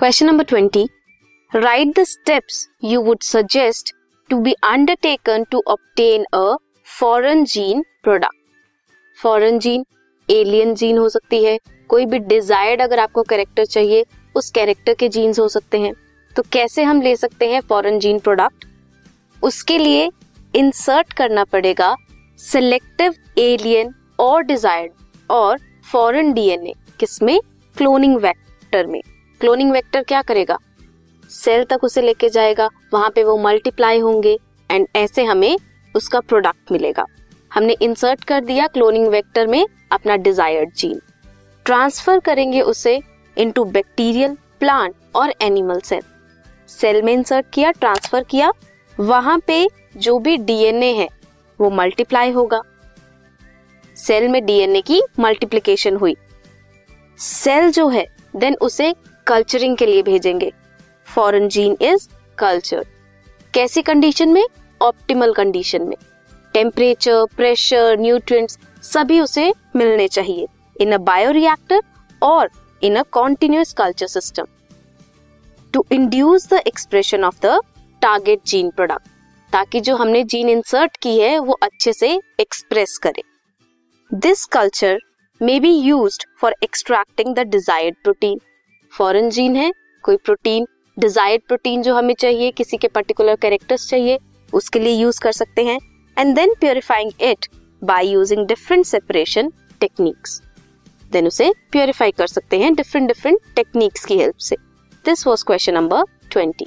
Question number twenty right the steps you would suggest to be undertaken to obtain a foreign gene product foreign gene alien gene हो सकती है। कोई भी desired अगर आपको character चाहिए, उस कैरेक्टर के जीन्स हो सकते हैं। तो कैसे हम ले सकते हैं फॉरेन जीन प्रोडक्ट उसके लिए इंसर्ट करना पड़ेगा सिलेक्टिव एलियन और डिजायर्ड और फॉरेन डीएनए किसमें? क्लोनिंग वेक्टर में। क्लोनिंग वेक्टर क्या करेगा? सेल तक उसे लेके जाएगा, वहाँ पे वो मल्टीप्लाई होंगे एंड ऐसे हमें उसका प्रोडक्ट मिलेगा। हमने इंसर्ट कर दिया क्लोनिंग वेक्टर में अपना डिजायर्ड जीन ट्रांसफ़र करेंगे उसे इनटू बैक्टीरियल प्लांट और एनिमल सेल सेल में इंसर्ट किया ट्रांसफ़र किया, वहाँ पे जो भी डीएनए है, वो मल्टीप्लाई होगा। सेल में डीएनए की मल्टीप्लीकेशन हुई। सेल जो है देन उसे कल्चरिंग के लिए भेजेंगे। फॉरेन जीन इज़ कल्चर कैसी कंडीशन में? ऑप्टिमल कंडीशन में। टेम्परेचर प्रेशर न्यूट्रिएंट्स सभी उसे मिलने चाहिए। इन अ बायोरिएक्टर और in a continuous culture system to induce the expression of the target gene product ताकि जो हमने जीन इंसर्ट की है, वो अच्छे से एक्सप्रेस करे। This culture may be used for extracting the desired protein foreign gene है, कोई प्रोटीन डिजायर्ड प्रोटीन जो हमें चाहिए, किसी के पर्टिकुलर कैरेक्टर्स चाहिए, उसके लिए यूज़ कर सकते हैं and then purifying it by using different separation techniques then उसे प्योरिफाई कर सकते हैं डिफरेंट डिफरेंट टेक्निक्स की हेल्प से. This was question number twenty